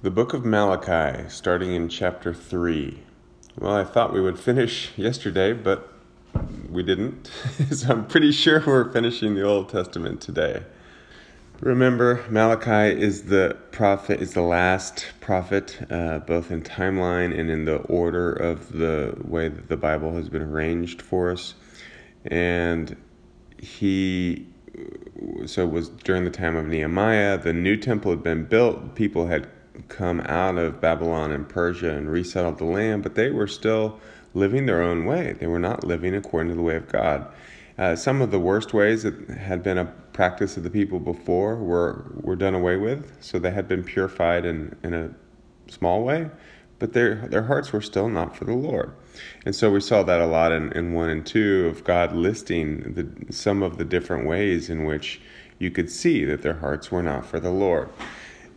The book of Malachi, starting in chapter 3. Well, I thought we would finish yesterday, but we didn't. so I'm pretty sure we're finishing the Old Testament today. Remember, Malachi is the prophet, is the last prophet, uh, both in timeline and in the order of the way that the Bible has been arranged for us. And he so it was during the time of Nehemiah. The new temple had been built. People had come out of Babylon and Persia and resettled the land, but they were still living their own way. They were not living according to the way of God. Uh, some of the worst ways that had been a practice of the people before were, were done away with, so they had been purified in, in a small way, but their, their hearts were still not for the Lord. And so we saw that a lot in, in 1 and 2 of God listing the, some of the different ways in which you could see that their hearts were not for the Lord.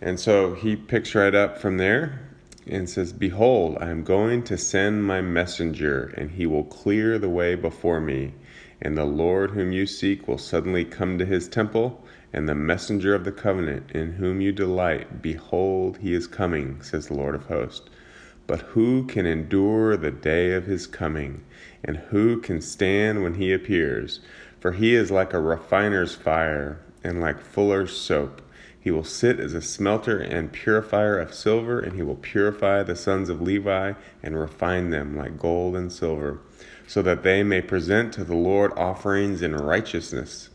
And so he picks right up from there and says, Behold, I am going to send my messenger, and he will clear the way before me. And the Lord whom you seek will suddenly come to his temple, and the messenger of the covenant in whom you delight, behold, he is coming, says the Lord of hosts. But who can endure the day of his coming? And who can stand when he appears? For he is like a refiner's fire, and like fuller's soap. He will sit as a smelter and purifier of silver, and he will purify the sons of Levi and refine them like gold and silver, so that they may present to the Lord offerings in righteousness.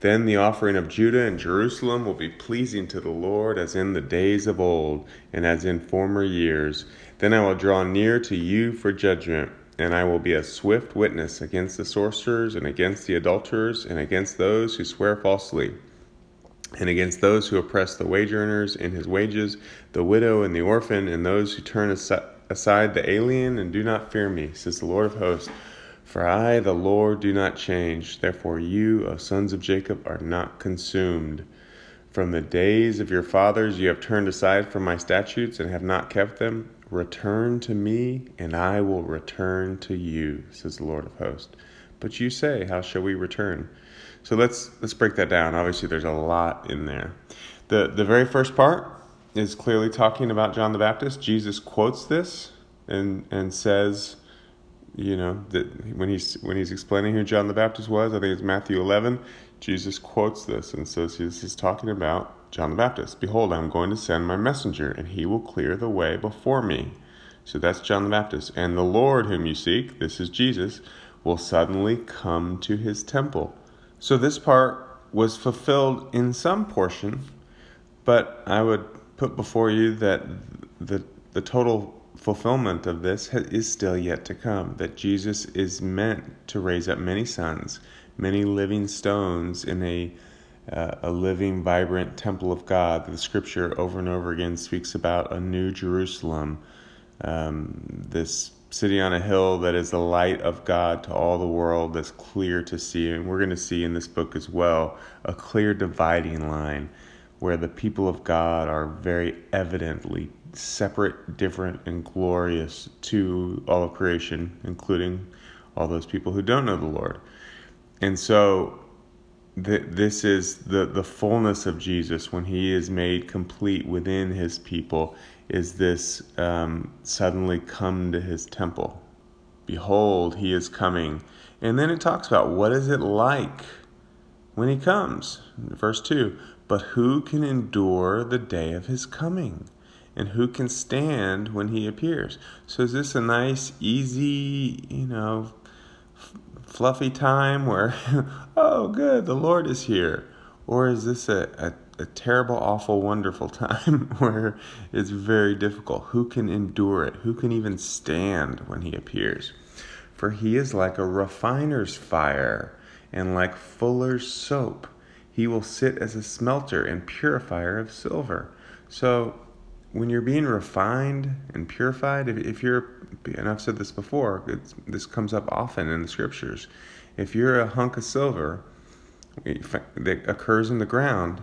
Then the offering of Judah and Jerusalem will be pleasing to the Lord as in the days of old and as in former years. Then I will draw near to you for judgment, and I will be a swift witness against the sorcerers and against the adulterers and against those who swear falsely and against those who oppress the wage earners in his wages, the widow and the orphan, and those who turn aside the alien and do not fear me, says the Lord of hosts. For I, the Lord, do not change. Therefore, you, O sons of Jacob, are not consumed. From the days of your fathers you have turned aside from my statutes and have not kept them. Return to me, and I will return to you, says the Lord of hosts. But you say, How shall we return? So let's let's break that down. Obviously, there's a lot in there. the The very first part is clearly talking about John the Baptist. Jesus quotes this and and says, you know, that when he's when he's explaining who John the Baptist was, I think it's Matthew 11. Jesus quotes this and says this is talking about John the Baptist. Behold, I'm going to send my messenger, and he will clear the way before me. So that's John the Baptist. And the Lord whom you seek, this is Jesus, will suddenly come to his temple. So this part was fulfilled in some portion, but I would put before you that the the total fulfillment of this is still yet to come. That Jesus is meant to raise up many sons, many living stones in a uh, a living, vibrant temple of God. The Scripture over and over again speaks about a new Jerusalem. Um, this city on a hill that is the light of God to all the world that's clear to see. And we're going to see in this book as well a clear dividing line where the people of God are very evidently separate, different, and glorious to all of creation, including all those people who don't know the Lord. And so th- this is the, the fullness of Jesus when he is made complete within his people is this um, suddenly come to his temple. Behold, he is coming. And then it talks about what is it like when he comes. Verse 2 But who can endure the day of his coming? And who can stand when he appears? So is this a nice, easy, you know, f- fluffy time where, oh, good, the Lord is here? Or is this a, a a terrible, awful, wonderful time where it's very difficult. Who can endure it? Who can even stand when he appears? For he is like a refiner's fire and like fuller's soap. He will sit as a smelter and purifier of silver. So, when you're being refined and purified, if, if you're, and I've said this before, this comes up often in the scriptures. If you're a hunk of silver that occurs in the ground,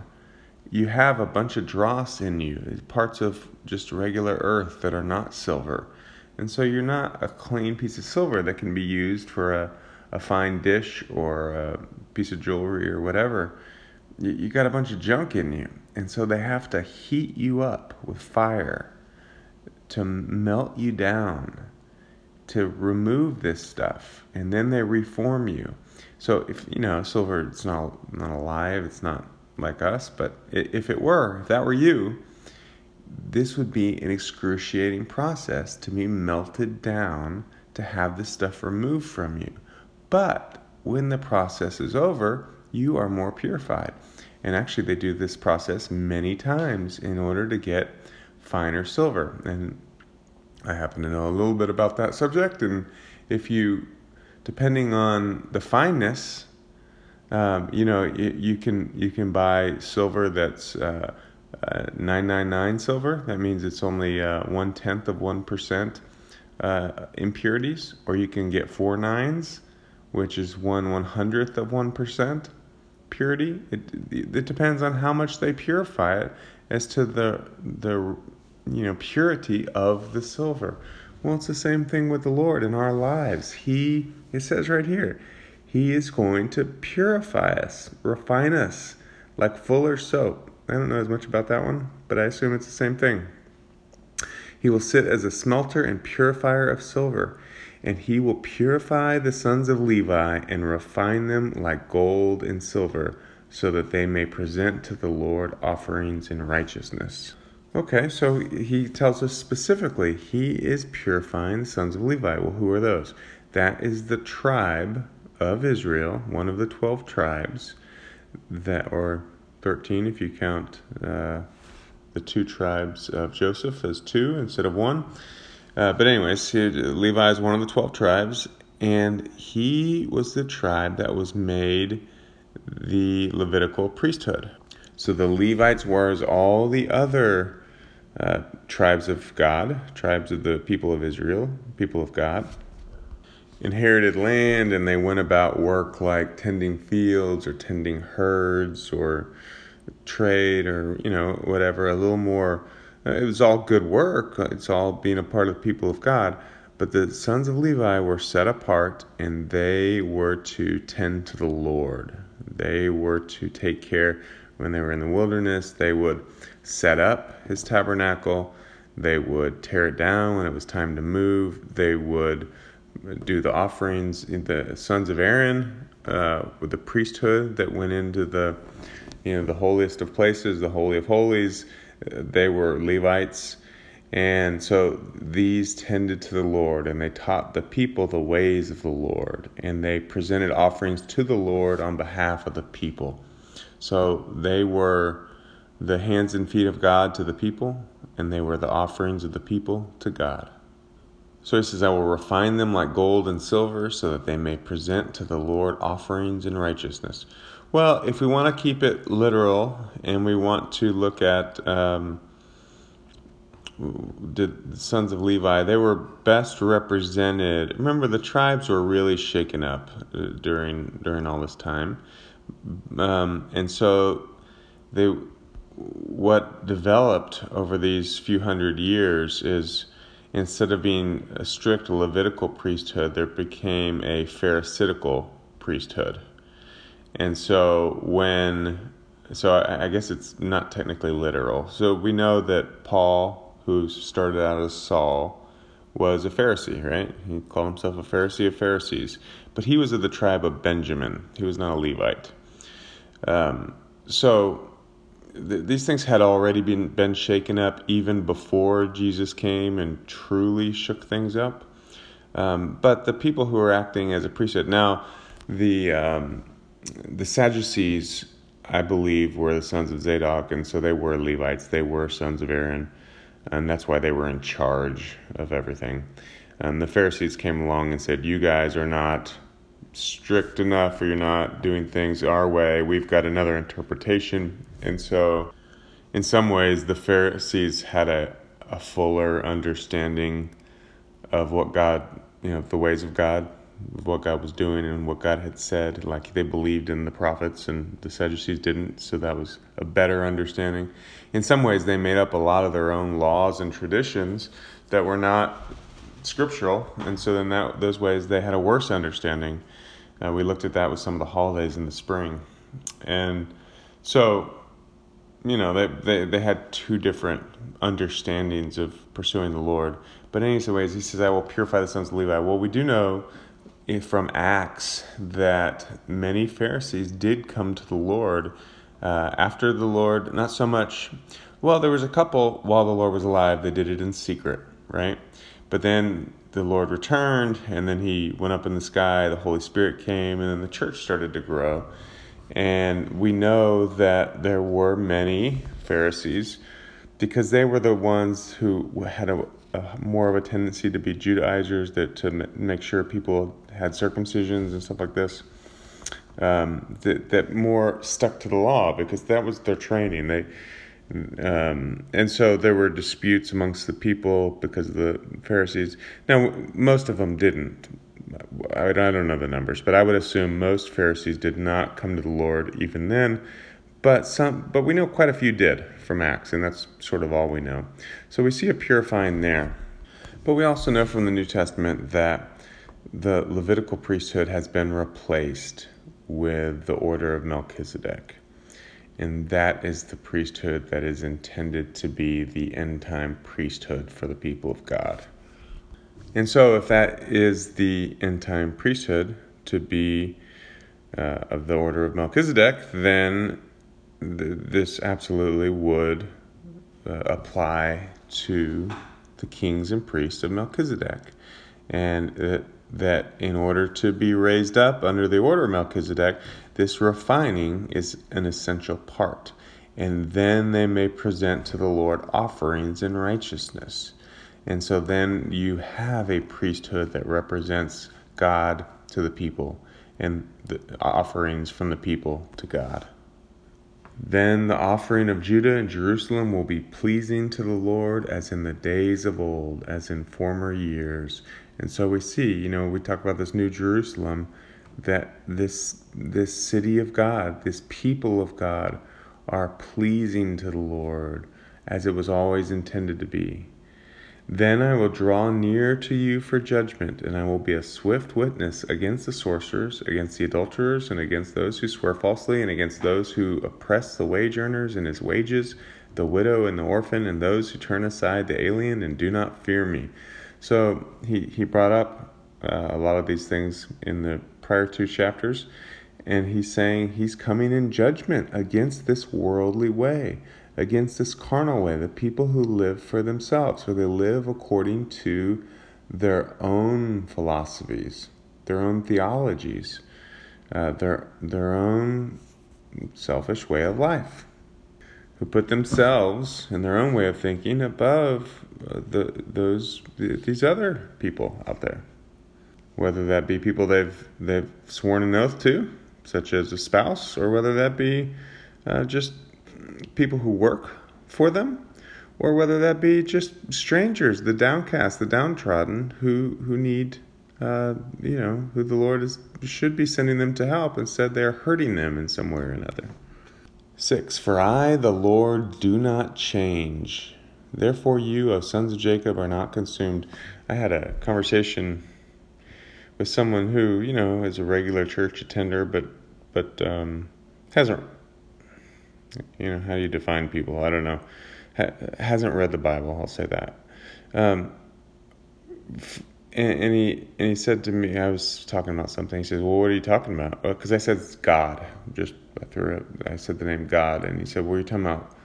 you have a bunch of dross in you, parts of just regular earth that are not silver. And so you're not a clean piece of silver that can be used for a, a fine dish or a piece of jewelry or whatever. you, you got a bunch of junk in you. And so they have to heat you up with fire to melt you down, to remove this stuff. And then they reform you. So if you know silver, it's not not alive. It's not like us. But if it were, if that were you, this would be an excruciating process to be melted down to have this stuff removed from you. But when the process is over, you are more purified. And actually, they do this process many times in order to get finer silver. And I happen to know a little bit about that subject. And if you, depending on the fineness, um, you know, you, you, can you can buy silver that's uh, uh, 999 silver. That means it's only uh, one tenth of one percent uh, impurities, or you can get four nines, which is one one hundredth of one percent purity. It, it depends on how much they purify it as to the the you know purity of the silver. Well, it's the same thing with the Lord in our lives. He it says right here, He is going to purify us, refine us like fuller soap. I don't know as much about that one, but I assume it's the same thing. He will sit as a smelter and purifier of silver and he will purify the sons of Levi and refine them like gold and silver, so that they may present to the Lord offerings in righteousness. Okay, so he tells us specifically he is purifying the sons of Levi. Well, who are those? That is the tribe of Israel, one of the 12 tribes, that or 13 if you count uh, the two tribes of Joseph as two instead of one. Uh, but anyways, he, Levi is one of the twelve tribes, and he was the tribe that was made the Levitical priesthood. So the Levites were as all the other uh, tribes of God, tribes of the people of Israel, people of God, inherited land, and they went about work like tending fields or tending herds or trade or you know whatever, a little more uh, it was all good work. It's all being a part of the people of God. But the sons of Levi were set apart and they were to tend to the Lord. They were to take care when they were in the wilderness. They would set up his tabernacle. They would tear it down when it was time to move. They would do the offerings. The sons of Aaron, uh, with the priesthood that went into the, you know, the holiest of places, the holy of holies they were Levites. And so these tended to the Lord, and they taught the people the ways of the Lord, and they presented offerings to the Lord on behalf of the people. So they were the hands and feet of God to the people, and they were the offerings of the people to God. So he says, I will refine them like gold and silver, so that they may present to the Lord offerings in righteousness. Well, if we want to keep it literal and we want to look at um, the sons of Levi, they were best represented. Remember, the tribes were really shaken up uh, during during all this time, um, and so they what developed over these few hundred years is instead of being a strict Levitical priesthood, there became a Pharisaical priesthood. And so when so I, I guess it's not technically literal. So we know that Paul, who started out as Saul, was a Pharisee, right? He called himself a Pharisee of Pharisees, but he was of the tribe of Benjamin. He was not a Levite. Um, so th- these things had already been been shaken up even before Jesus came and truly shook things up. Um, but the people who were acting as a priesthood now, the um, the Sadducees, I believe, were the sons of Zadok, and so they were Levites. They were sons of Aaron, and that's why they were in charge of everything. And the Pharisees came along and said, You guys are not strict enough, or you're not doing things our way. We've got another interpretation. And so, in some ways, the Pharisees had a, a fuller understanding of what God, you know, the ways of God what God was doing and what God had said. Like they believed in the prophets, and the Sadducees didn't, so that was a better understanding. In some ways, they made up a lot of their own laws and traditions that were not scriptural, and so then that those ways they had a worse understanding. Uh, we looked at that with some of the holidays in the spring, and So, you know, they, they, they had two different understandings of pursuing the Lord. But in any ways, he says, I will purify the sons of Levi. Well, we do know from Acts that many Pharisees did come to the Lord uh, after the Lord, not so much, well, there was a couple while the Lord was alive, they did it in secret, right? But then the Lord returned, and then he went up in the sky, the Holy Spirit came, and then the church started to grow. And we know that there were many Pharisees because they were the ones who had a, a more of a tendency to be Judaizers, that to make sure people had circumcisions and stuff like this. Um, that that more stuck to the law because that was their training. They um, and so there were disputes amongst the people because of the Pharisees. Now, most of them didn't. I, I don't know the numbers, but I would assume most Pharisees did not come to the Lord even then. But some, but we know quite a few did from Acts, and that's sort of all we know. So we see a purifying there. But we also know from the New Testament that the Levitical priesthood has been replaced with the order of Melchizedek. And that is the priesthood that is intended to be the end time priesthood for the people of God. And so, if that is the end time priesthood to be uh, of the order of Melchizedek, then th- this absolutely would uh, apply to the kings and priests of Melchizedek. And uh, that in order to be raised up under the order of Melchizedek, this refining is an essential part. And then they may present to the Lord offerings in righteousness. And so then you have a priesthood that represents God to the people and the offerings from the people to God. Then the offering of Judah and Jerusalem will be pleasing to the Lord as in the days of old, as in former years. And so we see, you know, we talk about this new Jerusalem, that this this city of God, this people of God are pleasing to the Lord as it was always intended to be. Then I will draw near to you for judgment, and I will be a swift witness against the sorcerers, against the adulterers, and against those who swear falsely, and against those who oppress the wage earners and his wages, the widow and the orphan, and those who turn aside the alien and do not fear me. So he, he brought up uh, a lot of these things in the prior two chapters, and he's saying he's coming in judgment against this worldly way, against this carnal way, the people who live for themselves, who they live according to their own philosophies, their own theologies, uh, their, their own selfish way of life who put themselves and their own way of thinking above uh, the those these other people out there, whether that be people they've they've sworn an oath to, such as a spouse, or whether that be uh, just people who work for them, or whether that be just strangers, the downcast, the downtrodden, who who need. Uh, you know, who the Lord is should be sending them to help. Instead, they are hurting them in some way or another. 6. For I, the Lord, do not change. Therefore, you, O sons of Jacob, are not consumed. I had a conversation with someone who, you know, is a regular church attender, but but um, hasn't, you know, how do you define people? I don't know. Ha- hasn't read the Bible. I'll say that. Um, and, and, he and he said to me, I was talking about something. He says, "Well, what are you talking about?" Because I said God. Just I threw it. I said the name God, and he said, "What are you talking about?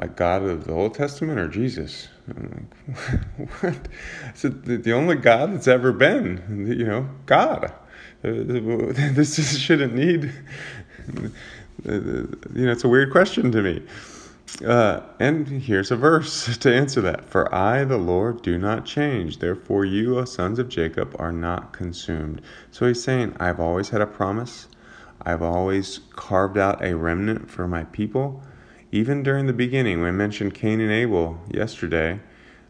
Like God of the Old Testament or Jesus?" I'm like, "What?" Said, "The, only God that's ever been, you know, God. Uh, this shouldn't need." You know, it's a weird question to me. Uh, and here's a verse to answer that. For I, the Lord, do not change. Therefore, you, O sons of Jacob, are not consumed. So he's saying, I've always had a promise. I've always carved out a remnant for my people. Even during the beginning, we mentioned Cain and Abel yesterday,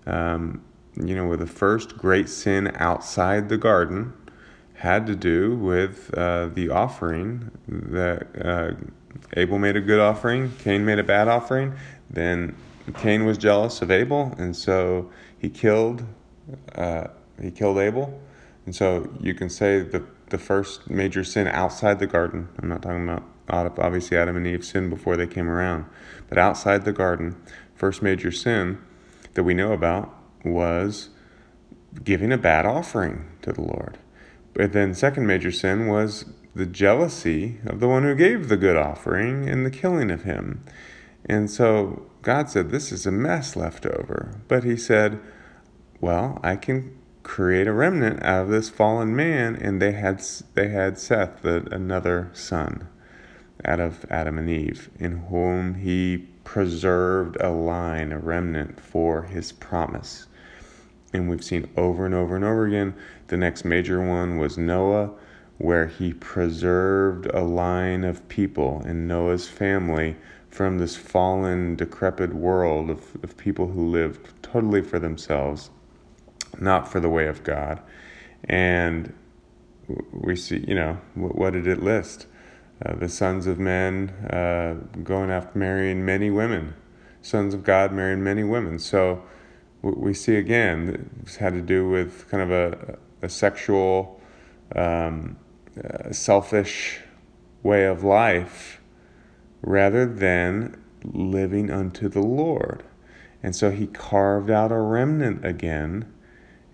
um, you know, where the first great sin outside the garden had to do with uh, the offering that. Uh, Abel made a good offering, Cain made a bad offering. Then Cain was jealous of Abel, and so he killed uh, he killed Abel. And so you can say the the first major sin outside the garden. I'm not talking about obviously Adam and Eve sinned before they came around. But outside the garden, first major sin that we know about was giving a bad offering to the Lord. But then, second major sin was the jealousy of the one who gave the good offering and the killing of him. And so God said, This is a mess left over. But He said, Well, I can create a remnant out of this fallen man. And they had, they had Seth, the, another son, out of Adam and Eve, in whom He preserved a line, a remnant for His promise. And we've seen over and over and over again. The next major one was Noah, where he preserved a line of people in Noah's family from this fallen, decrepit world of, of people who lived totally for themselves, not for the way of God. And we see, you know, what did it list? Uh, the sons of men uh, going after marrying many women, sons of God marrying many women. So we see again, this had to do with kind of a, a sexual, um, uh, selfish way of life rather than living unto the Lord. And so he carved out a remnant again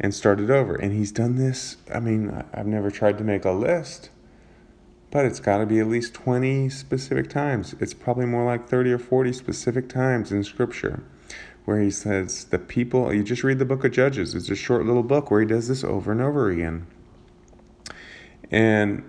and started over. And he's done this. I mean, I've never tried to make a list, but it's got to be at least 20 specific times. It's probably more like 30 or 40 specific times in Scripture where he says, The people, you just read the book of Judges, it's a short little book where he does this over and over again. And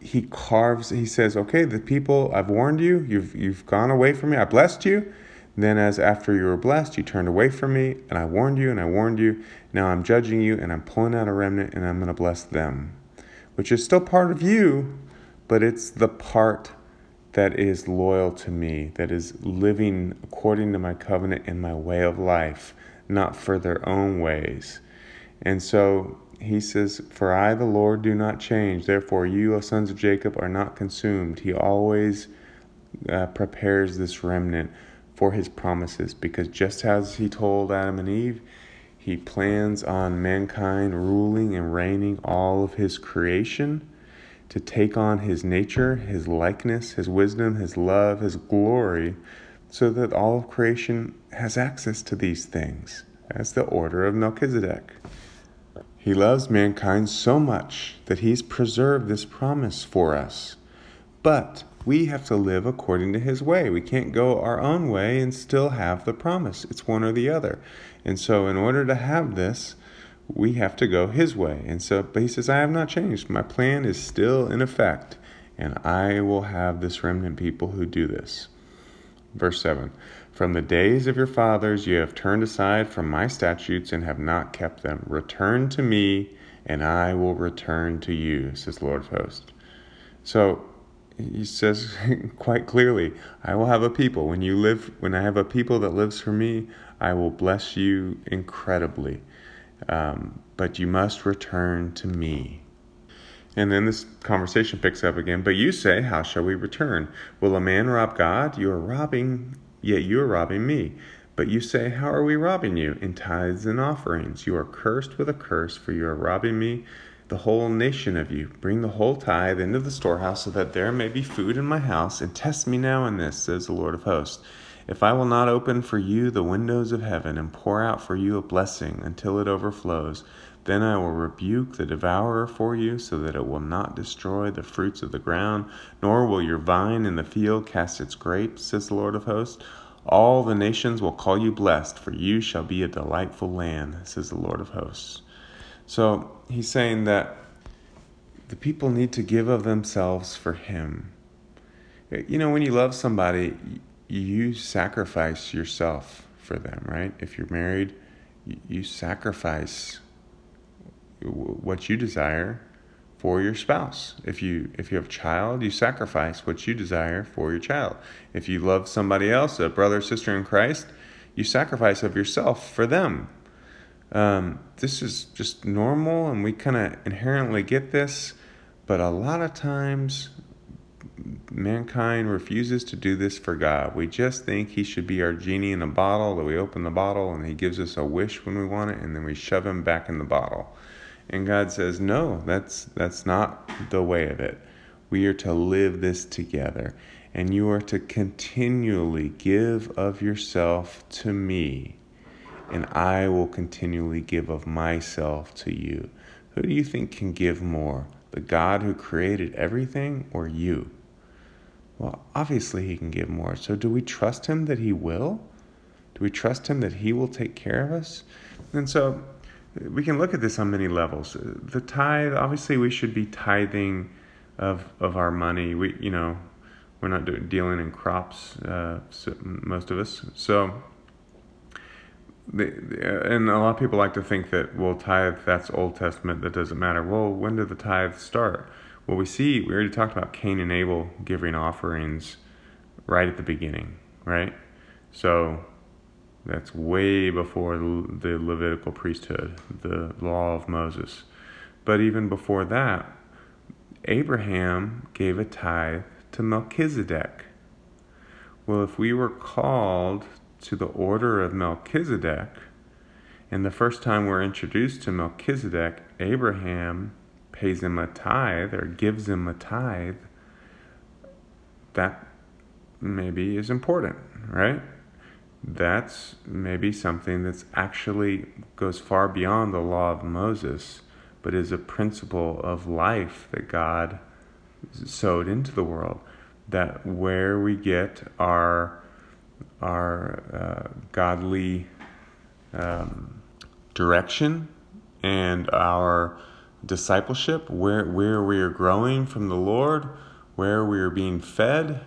he carves he says okay the people i've warned you. You've you've gone away from me. I blessed you. Then as after you were blessed you turned away from me and i warned you and i warned you. Now i'm judging you and i'm pulling out a remnant and i'm going to bless them which is still part of you but it's the part that is loyal to me that is living according to my covenant and my way of life not for their own ways and so he says, For I, the Lord, do not change. Therefore, you, O sons of Jacob, are not consumed. He always uh, prepares this remnant for his promises because just as he told Adam and Eve, he plans on mankind ruling and reigning all of his creation to take on his nature, his likeness, his wisdom, his love, his glory, so that all of creation has access to these things That's the order of Melchizedek. He loves mankind so much that He's preserved this promise for us. But we have to live according to His way. We can't go our own way and still have the promise. It's one or the other. And so, in order to have this, we have to go His way. And so, but He says, I have not changed. My plan is still in effect, and I will have this remnant people who do this. Verse 7 from the days of your fathers you have turned aside from my statutes and have not kept them. Return to me, and I will return to you, says Lord of hosts. So he says quite clearly, I will have a people. When you live when I have a people that lives for me, I will bless you incredibly. Um, but you must return to me. And then this conversation picks up again. But you say, How shall we return? Will a man rob God? You are robbing Yet you are robbing me. But you say, How are we robbing you? In tithes and offerings. You are cursed with a curse, for you are robbing me, the whole nation of you. Bring the whole tithe into the storehouse, so that there may be food in my house, and test me now in this, says the Lord of hosts. If I will not open for you the windows of heaven, and pour out for you a blessing until it overflows, then I will rebuke the devourer for you, so that it will not destroy the fruits of the ground, nor will your vine in the field cast its grapes, says the Lord of hosts. All the nations will call you blessed, for you shall be a delightful land, says the Lord of hosts. So he's saying that the people need to give of themselves for him. You know, when you love somebody, you sacrifice yourself for them, right? If you're married, you sacrifice what you desire for your spouse. If you if you have a child, you sacrifice what you desire for your child. If you love somebody else, a brother sister in Christ, you sacrifice of yourself for them. Um, this is just normal, and we kind of inherently get this, but a lot of times mankind refuses to do this for God. We just think He should be our genie in a bottle, that we open the bottle and He gives us a wish when we want it, and then we shove Him back in the bottle. And God says, "No, that's that's not the way of it. We are to live this together. And you are to continually give of yourself to me, and I will continually give of myself to you. Who do you think can give more? The God who created everything or you? Well, obviously, He can give more. So, do we trust Him that He will? Do we trust Him that He will take care of us? And so, we can look at this on many levels. The tithe, obviously, we should be tithing of of our money. We, you know, we're not do, dealing in crops, uh, so most of us. So, the, and a lot of people like to think that well, tithe that's Old Testament. That doesn't matter. Well, when did the tithe start? Well, we see we already talked about Cain and Abel giving offerings right at the beginning, right? So that's way before the Levitical priesthood, the law of Moses. But even before that, Abraham gave a tithe to Melchizedek. Well, if we were called to the order of Melchizedek, and the first time we're introduced to Melchizedek, Abraham pays him a tithe or gives him a tithe, that maybe is important, right? That's maybe something that's actually goes far beyond the law of Moses, but is a principle of life that God sowed into the world. That where we get our our uh, godly um, direction and our discipleship, where where we are growing from the Lord, where we are being fed,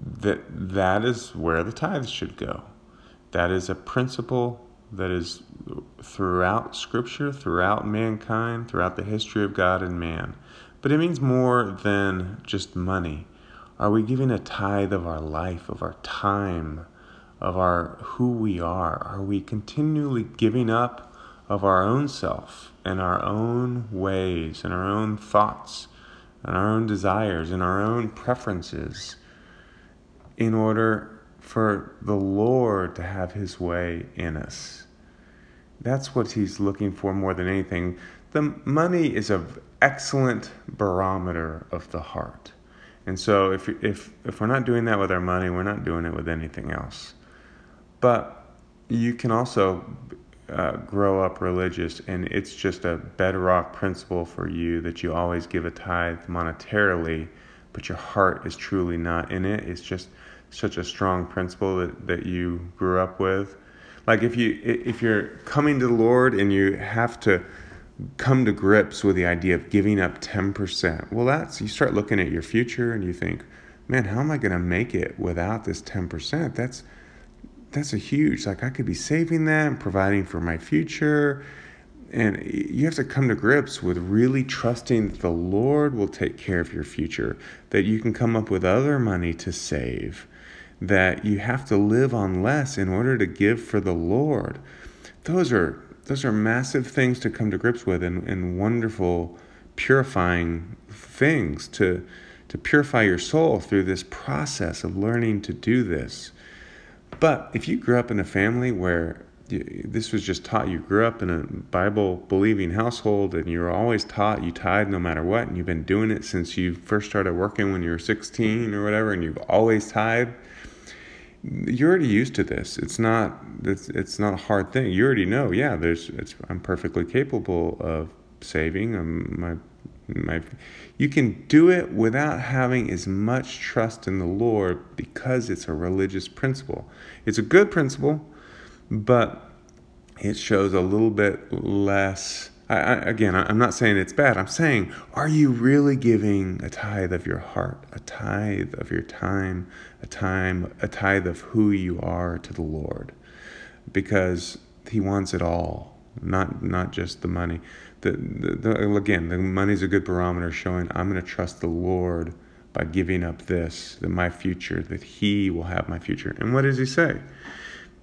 that that is where the tithes should go. That is a principle that is throughout Scripture, throughout mankind, throughout the history of God and man. But it means more than just money. Are we giving a tithe of our life, of our time, of our who we are? Are we continually giving up of our own self and our own ways and our own thoughts and our own desires and our own preferences in order for the Lord to have his way in us? That's what he's looking for more than anything. The money is an excellent barometer of the heart. And so if, if, if we're not doing that with our money, we're not doing it with anything else. But you can also uh, grow up religious, and it's just a bedrock principle for you that you always give a tithe monetarily, but your heart is truly not in it. It's just such a strong principle that, that you grew up with like if you if you're coming to the Lord and you have to come to grips with the idea of giving up 10%. Well, that's you start looking at your future and you think, "Man, how am I going to make it without this 10%?" That's that's a huge like I could be saving that and providing for my future. And you have to come to grips with really trusting that the Lord will take care of your future, that you can come up with other money to save that you have to live on less in order to give for the Lord. Those are those are massive things to come to grips with and, and wonderful purifying things to to purify your soul through this process of learning to do this. But if you grew up in a family where this was just taught, you grew up in a Bible believing household and you were always taught you tithe no matter what, and you've been doing it since you first started working when you were 16 or whatever, and you've always tithed, you're already used to this. It's not it's it's not a hard thing. You already know. Yeah, there's it's I'm perfectly capable of saving. I'm, my my you can do it without having as much trust in the Lord because it's a religious principle. It's a good principle, but it shows a little bit less I, I, again, I'm not saying it's bad. I'm saying, are you really giving a tithe of your heart, a tithe of your time, a time, a tithe of who you are to the Lord? Because He wants it all, not not just the money. The, the, the again, the money's a good barometer showing I'm going to trust the Lord by giving up this, that my future, that He will have my future. And what does He say?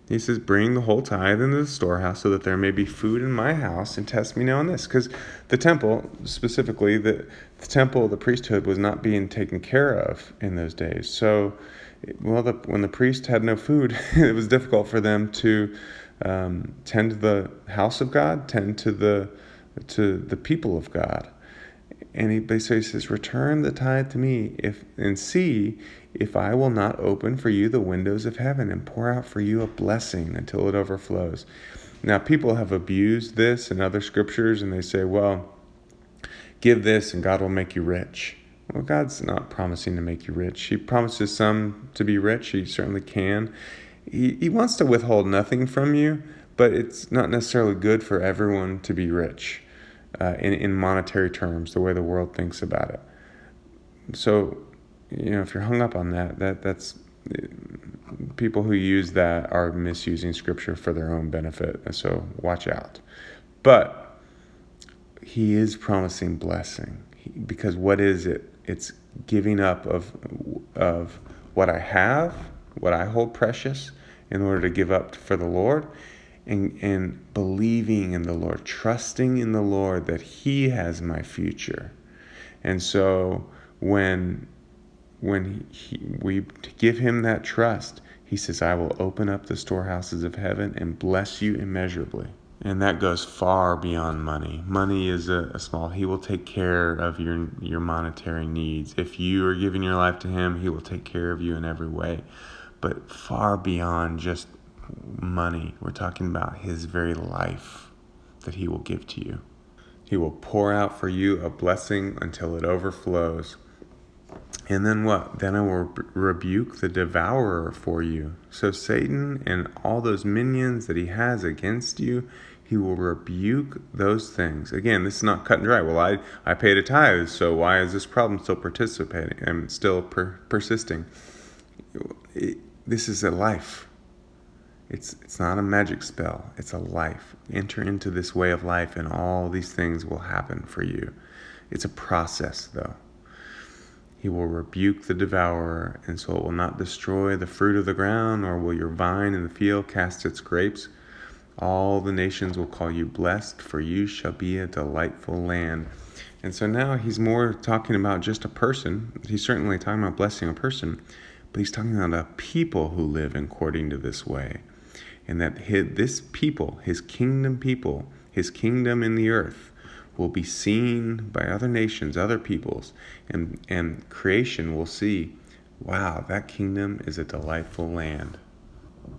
He says, Bring the whole tithe into the storehouse so that there may be food in my house and test me now in this. Because the temple, specifically, the, the temple, the priesthood, was not being taken care of in those days. So, well, the, when the priest had no food, it was difficult for them to um, tend to the house of God, tend to the, to the people of God. And he basically says, Return the tithe to me if and see if I will not open for you the windows of heaven and pour out for you a blessing until it overflows. Now, people have abused this and other scriptures and they say, Well, give this and God will make you rich. Well, God's not promising to make you rich. He promises some to be rich. He certainly can. He, he wants to withhold nothing from you, but it's not necessarily good for everyone to be rich uh, in, in monetary terms, the way the world thinks about it. So, you know, if you're hung up on that, that that's people who use that are misusing scripture for their own benefit. So watch out. But he is promising blessing because what is it? It's giving up of of what I have, what I hold precious, in order to give up for the Lord, and and believing in the Lord, trusting in the Lord that He has my future. And so when when he, we give Him that trust, He says, "I will open up the storehouses of heaven and bless you immeasurably." and that goes far beyond money. Money is a, a, small. He will take care of your your monetary needs. If you are giving your life to Him, He will take care of you in every way. But far beyond just money, we're talking about His very life that He will give to you. He will pour out for you a blessing until it overflows. And then what? Then I will rebuke the devourer for you. So Satan and all those minions that he has against you, he will rebuke those things. Again, this is not cut and dry. Well, I, I paid a tithe, so why is this problem still participating and still per, persisting? It, this is a life. It's, it's not a magic spell, it's a life. Enter into this way of life, and all these things will happen for you. It's a process, though. He will rebuke the devourer, and so it will not destroy the fruit of the ground, nor will your vine in the field cast its grapes. All the nations will call you blessed, for you shall be a delightful land. And so now he's more talking about just a person. He's certainly talking about blessing a person, but he's talking about a people who live according to this way. And that his, this people, his kingdom people, his kingdom in the earth, will be seen by other nations, other peoples, and, and creation will see, wow, that kingdom is a delightful land.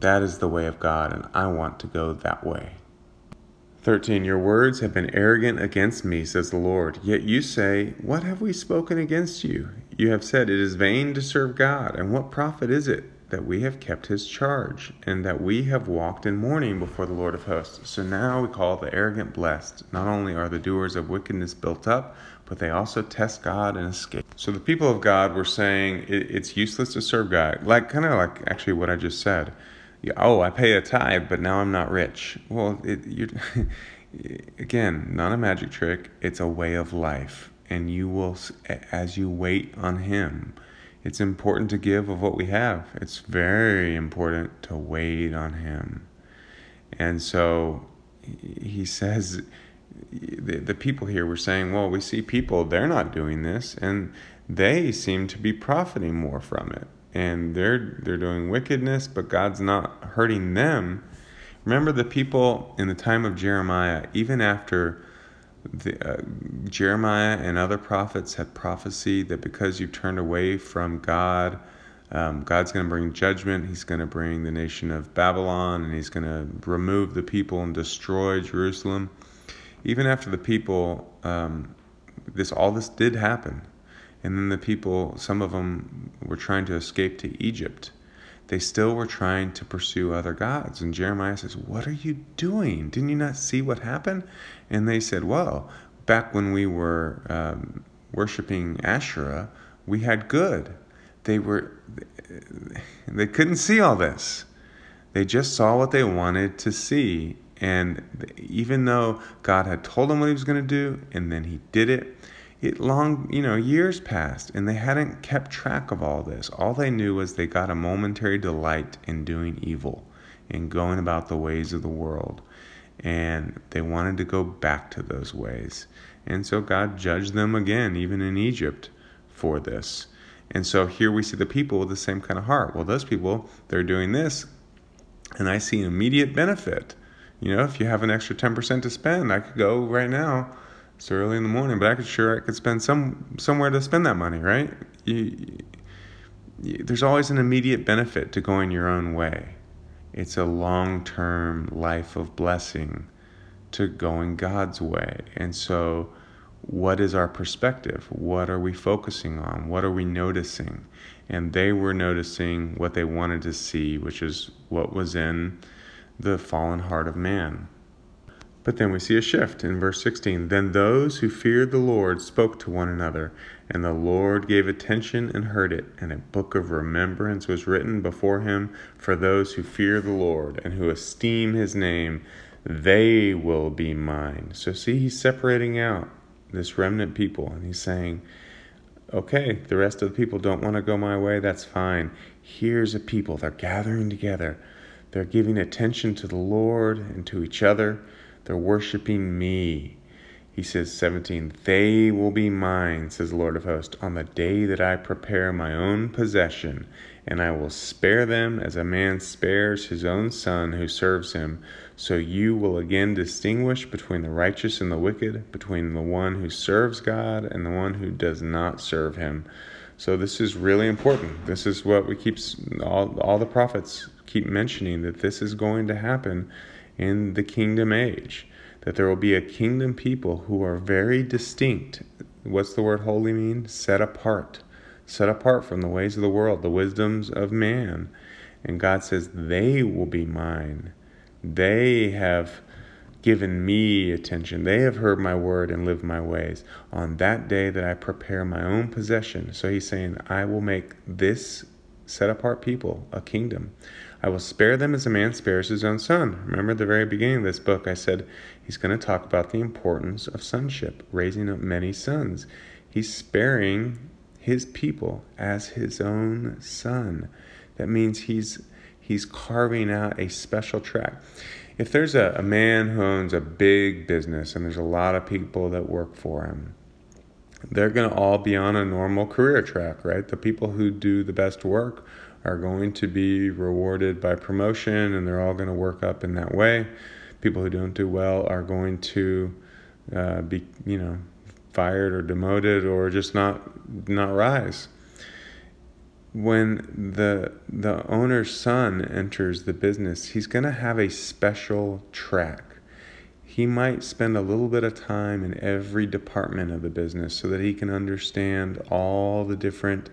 That is the way of God, and I want to go that way. 13. Your words have been arrogant against me, says the Lord. Yet you say, What have we spoken against you? You have said, It is vain to serve God, and what profit is it that we have kept his charge, and that we have walked in mourning before the Lord of hosts? So now we call the arrogant blessed. Not only are the doers of wickedness built up, but they also test God and escape. So the people of God were saying it's useless to serve God, like kind of like actually what I just said oh, I pay a tithe, but now I'm not rich. Well, it, you again, not a magic trick. It's a way of life, and you will, as you wait on Him, it's important to give of what we have. It's very important to wait on Him, and so He says. The, the people here were saying, well, we see people, they're not doing this, and they seem to be profiting more from it and they're they're doing wickedness, but God's not hurting them. Remember the people in the time of Jeremiah, even after the, uh, Jeremiah and other prophets had prophesied that because you turned away from God, um, God's going to bring judgment. He's going to bring the nation of Babylon, and He's going to remove the people and destroy Jerusalem. Even after the people, um, this all this did happen. And then the people, some of them were trying to escape to Egypt. They still were trying to pursue other gods. And Jeremiah says, What are you doing? Didn't you not see what happened? And they said, Well, back when we were um, worshiping Asherah, we had good. They were, they couldn't see all this. They just saw what they wanted to see. And even though God had told them what he was going to do, and then he did it, it long, you know, years passed and they hadn't kept track of all this. All they knew was they got a momentary delight in doing evil and going about the ways of the world. And they wanted to go back to those ways. And so God judged them again, even in Egypt, for this. And so here we see the people with the same kind of heart. Well, those people, they're doing this, and I see an immediate benefit. You know, if you have an extra 10% to spend, I could go right now It's early in the morning, but I could sure I could spend some somewhere to spend that money, right? You, you, there's always an immediate benefit to going your own way. It's a long-term life of blessing to going God's way. And so what is our perspective? What are we focusing on? What are we noticing? And they were noticing what they wanted to see, which is what was in the fallen heart of man. But then we see a shift in verse 16. Then those who feared the Lord spoke to one another, and the Lord gave attention and heard it, and a book of remembrance was written before him for those who fear the Lord and who esteem his name. They will be mine. So, see, he's separating out this remnant people, and he's saying, okay, the rest of the people don't want to go my way, that's fine. Here's a people, they're gathering together, they're giving attention to the Lord and to each other they're worshiping me. He says, 17, They will be mine, says the Lord of hosts, on the day that I prepare my own possession, and I will spare them as a man spares his own son who serves him. So you will again distinguish between the righteous and the wicked, between the one who serves God and the one who does not serve him. So this is really important. This is what we keep all all the prophets keep mentioning that this is going to happen in the kingdom age. That there will be a kingdom people who are very distinct. What's the word holy mean? Set apart. Set apart from the ways of the world, the wisdoms of man. And God says, They will be mine. They have given me attention. They have heard my word and lived my ways. On that day that I prepare my own possession. So he's saying, I will make this set apart people a kingdom. I will spare them as a man spares his own son. Remember the very beginning of this book, I said he's going to talk about the importance of sonship, raising up many sons. He's sparing his people as his own son. That means he's he's carving out a special track. If there's a, a man who owns a big business and there's a lot of people that work for him, they're going to all be on a normal career track, right? The people who do the best work are going to be rewarded by promotion and they're all going to work up in that way. People who don't do well are going to uh, be, you know, fired or demoted or just not not rise. When the the owner's son enters the business, he's going to have a special track. He might spend a little bit of time in every department of the business so that he can understand all the different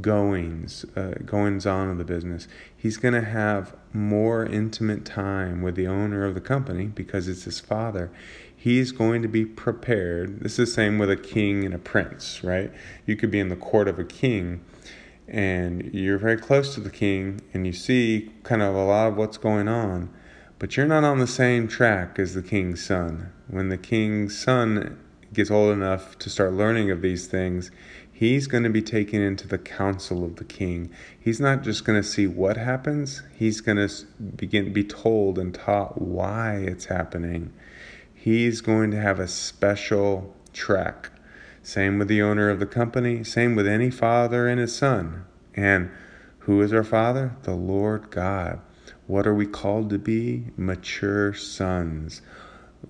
goings uh, goings on of the business. He's going to have more intimate time with the owner of the company because it's his father. He's going to be prepared. This is the same with a king and a prince right? You could be in the court of a king and you're very close to the king and you see kind of a lot of what's going on but you're not on the same track as the king's son. When the king's son gets old enough to start learning of these things he's going to be taken into the council of the king. He's not just going to see what happens, he's going to begin be told and taught why it's happening. He's going to have a special track. Same with the owner of the company, same with any father and his son. And who is our father? The Lord God. What are we called to be? Mature sons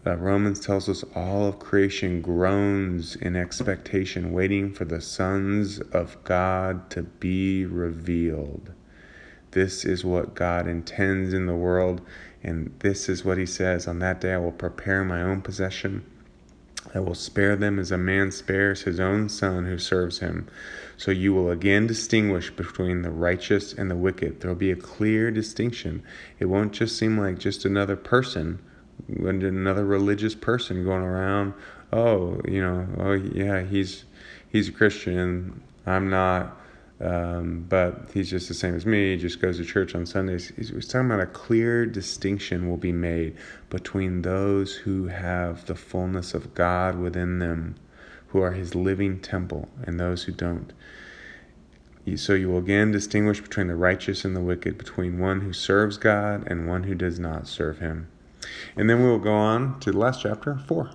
uh, Romans tells us all of creation groans in expectation, waiting for the sons of God to be revealed. This is what God intends in the world, and this is what He says On that day I will prepare my own possession. I will spare them as a man spares his own son who serves him. So you will again distinguish between the righteous and the wicked. There will be a clear distinction. It won't just seem like just another person another religious person going around oh you know oh yeah he's he's a christian. I'm not um, but he's just the same as me. He just goes to church on sundays. He's, he's talking about a clear distinction will be made between those who have the fullness of god within them who are his living temple and those who don't. So you will again distinguish between the righteous and the wicked, between one who serves God and one who does not serve him. And then we will go on to the last chapter, 4.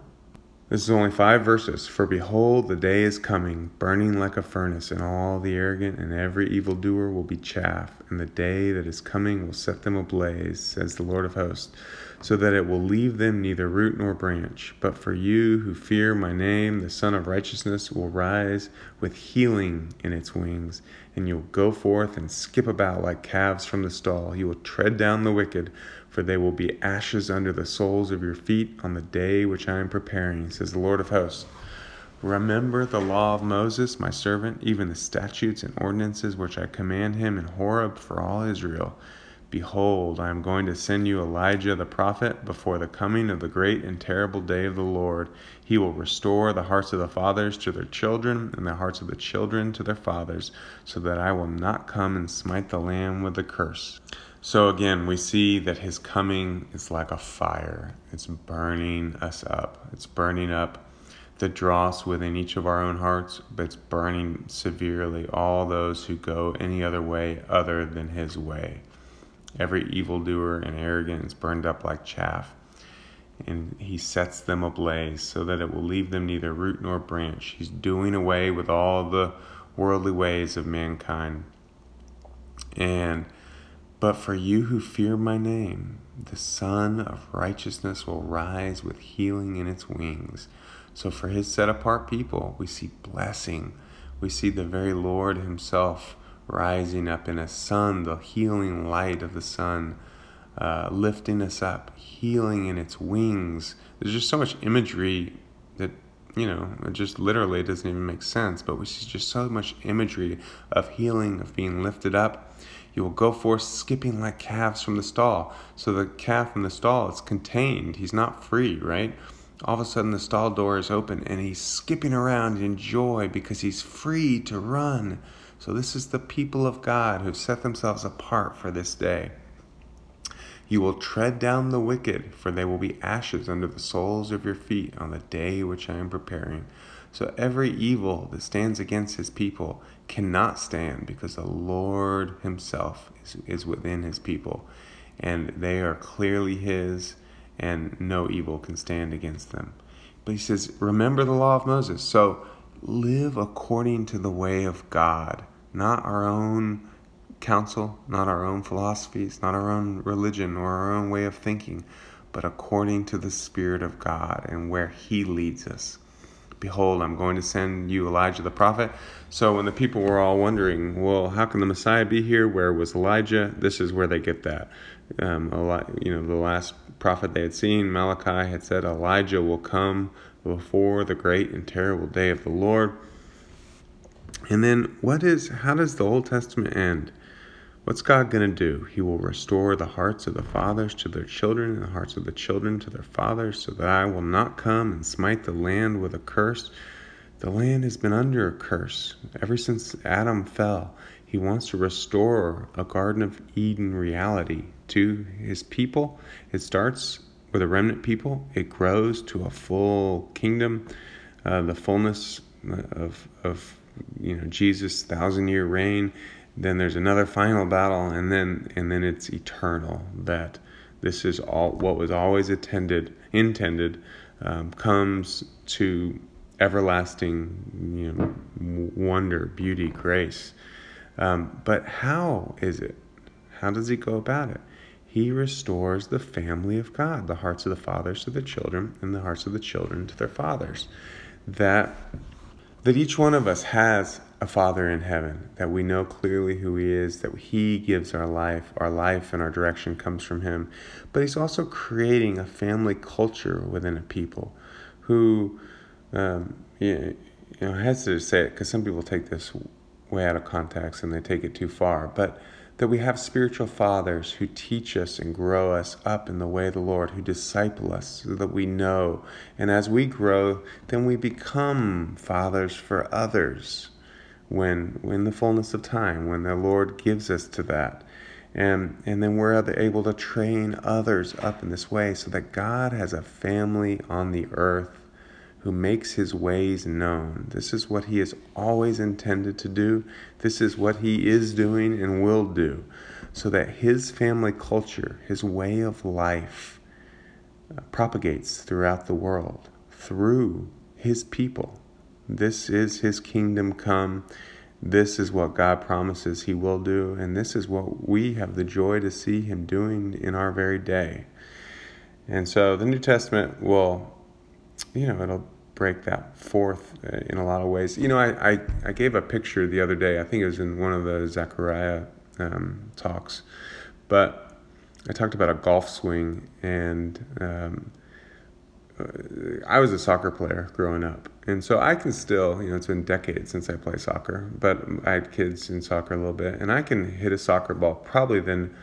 This is only five verses. For behold, the day is coming, burning like a furnace, and all the arrogant and every evildoer will be chaff, and the day that is coming will set them ablaze, says the Lord of hosts. so that it will leave them neither root nor branch. But for you who fear my name, the Sun of Righteousness will rise with healing in its wings, and you'll go forth and skip about like calves from the stall. You will tread down the wicked, for they will be ashes under the soles of your feet on the day which I am preparing, says the Lord of hosts. Remember the law of Moses, my servant, even the statutes and ordinances which I command him in Horeb for all Israel Behold, I am going to send you Elijah the prophet before the coming of the great and terrible day of the Lord. He will restore the hearts of the fathers to their children, and the hearts of the children to their fathers, so that I will not come and smite the land with a curse. So again, we see that his coming is like a fire. It's burning us up. It's burning up the dross within each of our own hearts, but it's burning severely all those who go any other way other than his way. Every evildoer and arrogant is burned up like chaff, and he sets them ablaze so that it will leave them neither root nor branch. He's doing away with all the worldly ways of mankind. And but for you who fear my name, the Sun of Righteousness will rise with healing in its wings. So, for his set apart people, we see blessing. We see the very Lord himself rising up in a sun, the healing light of the sun, uh, lifting us up, healing in its wings. There's just so much imagery that, you know, it just literally doesn't even make sense, but we see just so much imagery of healing, of being lifted up. You will go forth skipping like calves from the stall. So the calf in the stall is contained. He's not free, right? All of a sudden, the stall door is open and he's skipping around in joy because he's free to run so, this is the people of God who've set themselves apart for this day. You will tread down the wicked, for they will be ashes under the soles of your feet on the day which I am preparing. So, every evil that stands against his people cannot stand because the Lord himself is, is within his people, and they are clearly his, and no evil can stand against them. But he says, Remember the law of Moses. So, live according to the way of God not our own counsel, not our own philosophies, not our own religion or our own way of thinking, but according to the Spirit of God and where He leads us. Behold, I'm going to send you Elijah the prophet. So when the people were all wondering, well, how can the Messiah be here? Where was Elijah? This is where they get that. Um, you know, the last prophet they had seen, Malachi, had said Elijah will come before the great and terrible day of the Lord. And then what is how does the Old Testament end? What's God going to do? He will restore the hearts of the fathers to their children and the hearts of the children to their fathers, so that I will not come and smite the land with a curse. The land has been under a curse ever since Adam fell. He wants to restore a Garden of Eden reality to his people. It starts with a remnant people, it grows to a full kingdom, uh, the fullness of, of you know Jesus thousand year reign then there's another final battle and then and then it's eternal that this is all what was always intended intended um, comes to everlasting you know wonder beauty grace. Um, but how is it? How does he go about it? He restores the family of god the hearts of the fathers to the children and the hearts of the children to their fathers. That that each one of us has a Father in heaven, that we know clearly who He is, that He gives our life, our life and our direction comes from Him. But He's also creating a family culture within a people who, um, you know, I hesitate to say it because some people take this way out of context and they take it too far, but that we have spiritual fathers who teach us and grow us up in the way of the Lord, who disciple us so that we know. And as we grow, then we become fathers for others when, when the fullness of time, when the Lord gives us to that. And, and then we're able to train others up in this way so that God has a family on the earth who makes his ways known. This is what he has always intended to do. This is what he is doing and will do, so that his family culture, his way of life, uh, propagates throughout the world through his people. This is his kingdom come. This is what God promises he will do, and this is what we have the joy to see him doing in our very day. And so the New Testament will, you know, it'll break that forth uh, in a lot of ways. You know, I, I, I gave a picture the other day, I think it was in one of the Zechariah um, talks, but I talked about a golf swing and um, I was a soccer player growing up, and so I can still, you know, it's been decades since I play soccer, but I had kids in soccer a little bit, and I can hit a soccer ball probably than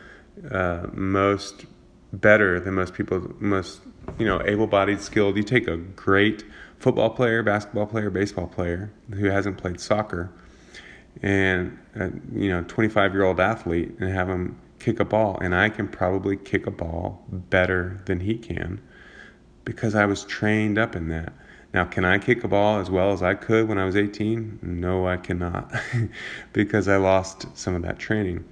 uh, most better than most people, most you know, able-bodied, skilled. You take a great football player, basketball player, baseball player who hasn't played soccer, and a, you know, 25-year-old athlete, and have him kick a ball, and I can probably kick a ball better than he can because I was trained up in that. Now, can I kick a ball as well as I could when I was 18? No, I cannot because I lost some of that training.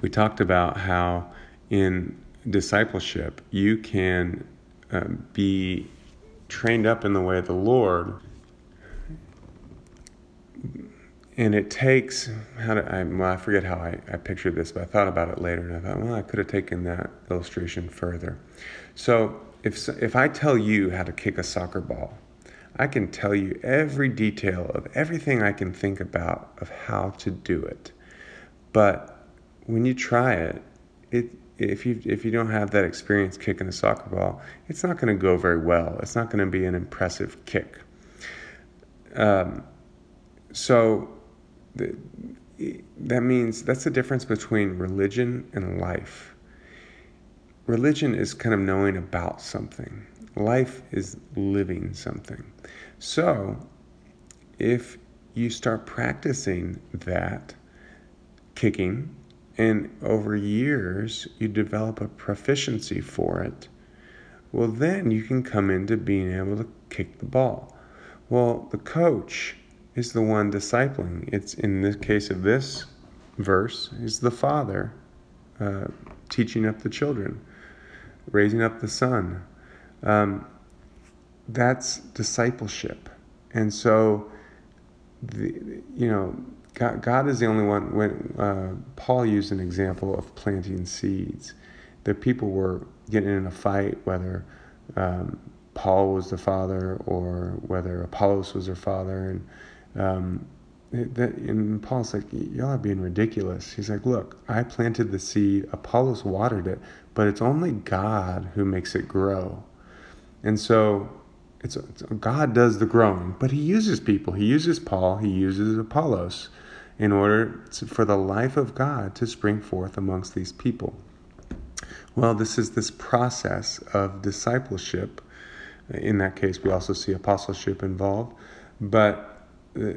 We talked about how in discipleship you can uh, be trained up in the way of the Lord. And it takes how to I, well, I forget how I, I pictured this, but I thought about it later and I thought, well, I could have taken that illustration further. So if, if I tell you how to kick a soccer ball, I can tell you every detail of everything I can think about of how to do it. But when you try it, it if you if you don't have that experience kicking a soccer ball, it's not going to go very well. It's not going to be an impressive kick. Um, so the, that means that's the difference between religion and life religion is kind of knowing about something, life is living something. So, if you start practicing that kicking, and over years you develop a proficiency for it, well, then you can come into being able to kick the ball. Well, the coach is the one discipling. It's in the case of this verse, is the father uh, teaching up the children raising up the son. Um, that's discipleship. And so, the, you know, God, God, is the only one. When uh, Paul used an example of planting seeds, that people were getting in a fight whether um, Paul was the father or whether Apollos was their father, and um, that, and Paul's like, y'all are being ridiculous. He's like, look, I planted the seed, Apollos watered it, but it's only God who makes it grow. And so it's, it's, God does the growing, but he uses people. He uses Paul, he uses Apollos in order to, for the life of God to spring forth amongst these people. Well, this is this process of discipleship. In that case, we also see apostleship involved, but uh,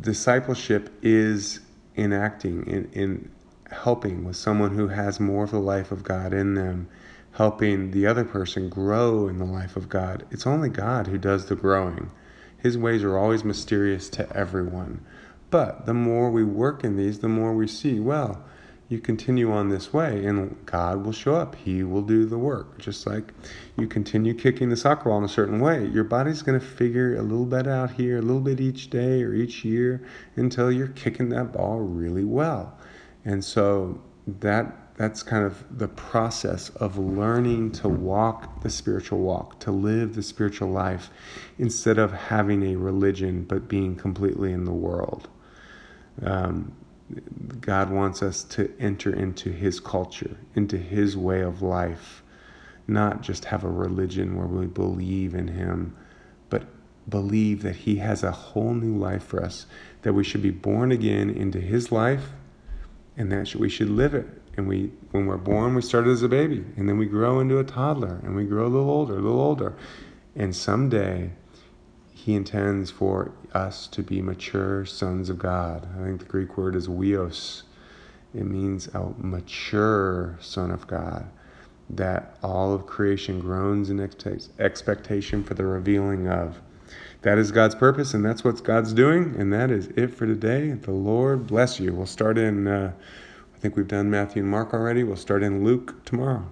discipleship is enacting in, in helping with someone who has more of the life of God in them, helping the other person grow in the life of God. It's only God who does the growing. His ways are always mysterious to everyone. But the more we work in these, the more we see, well, you continue on this way and God will show up. He will do the work. Just like you continue kicking the soccer ball in a certain way, your body's going to figure a little bit out here, a little bit each day or each year until you're kicking that ball really well. And so that that's kind of the process of learning to walk the spiritual walk, to live the spiritual life instead of having a religion but being completely in the world. Um, God wants us to enter into His culture, into His way of life, not just have a religion where we believe in Him, but believe that He has a whole new life for us, that we should be born again into His life, and that we should live it. And we, when we're born, we start as a baby, and then we grow into a toddler, and we grow a little older, a little older, and someday he intends for us to be mature sons of God. I think the Greek word is huios. It means a mature son of God. That all of creation groans in expectation for the revealing of. That is God's purpose, and that's what God's doing, and that is it for today. The Lord bless you. We'll start in, uh, I think we've done Matthew and Mark already. We'll start in Luke tomorrow.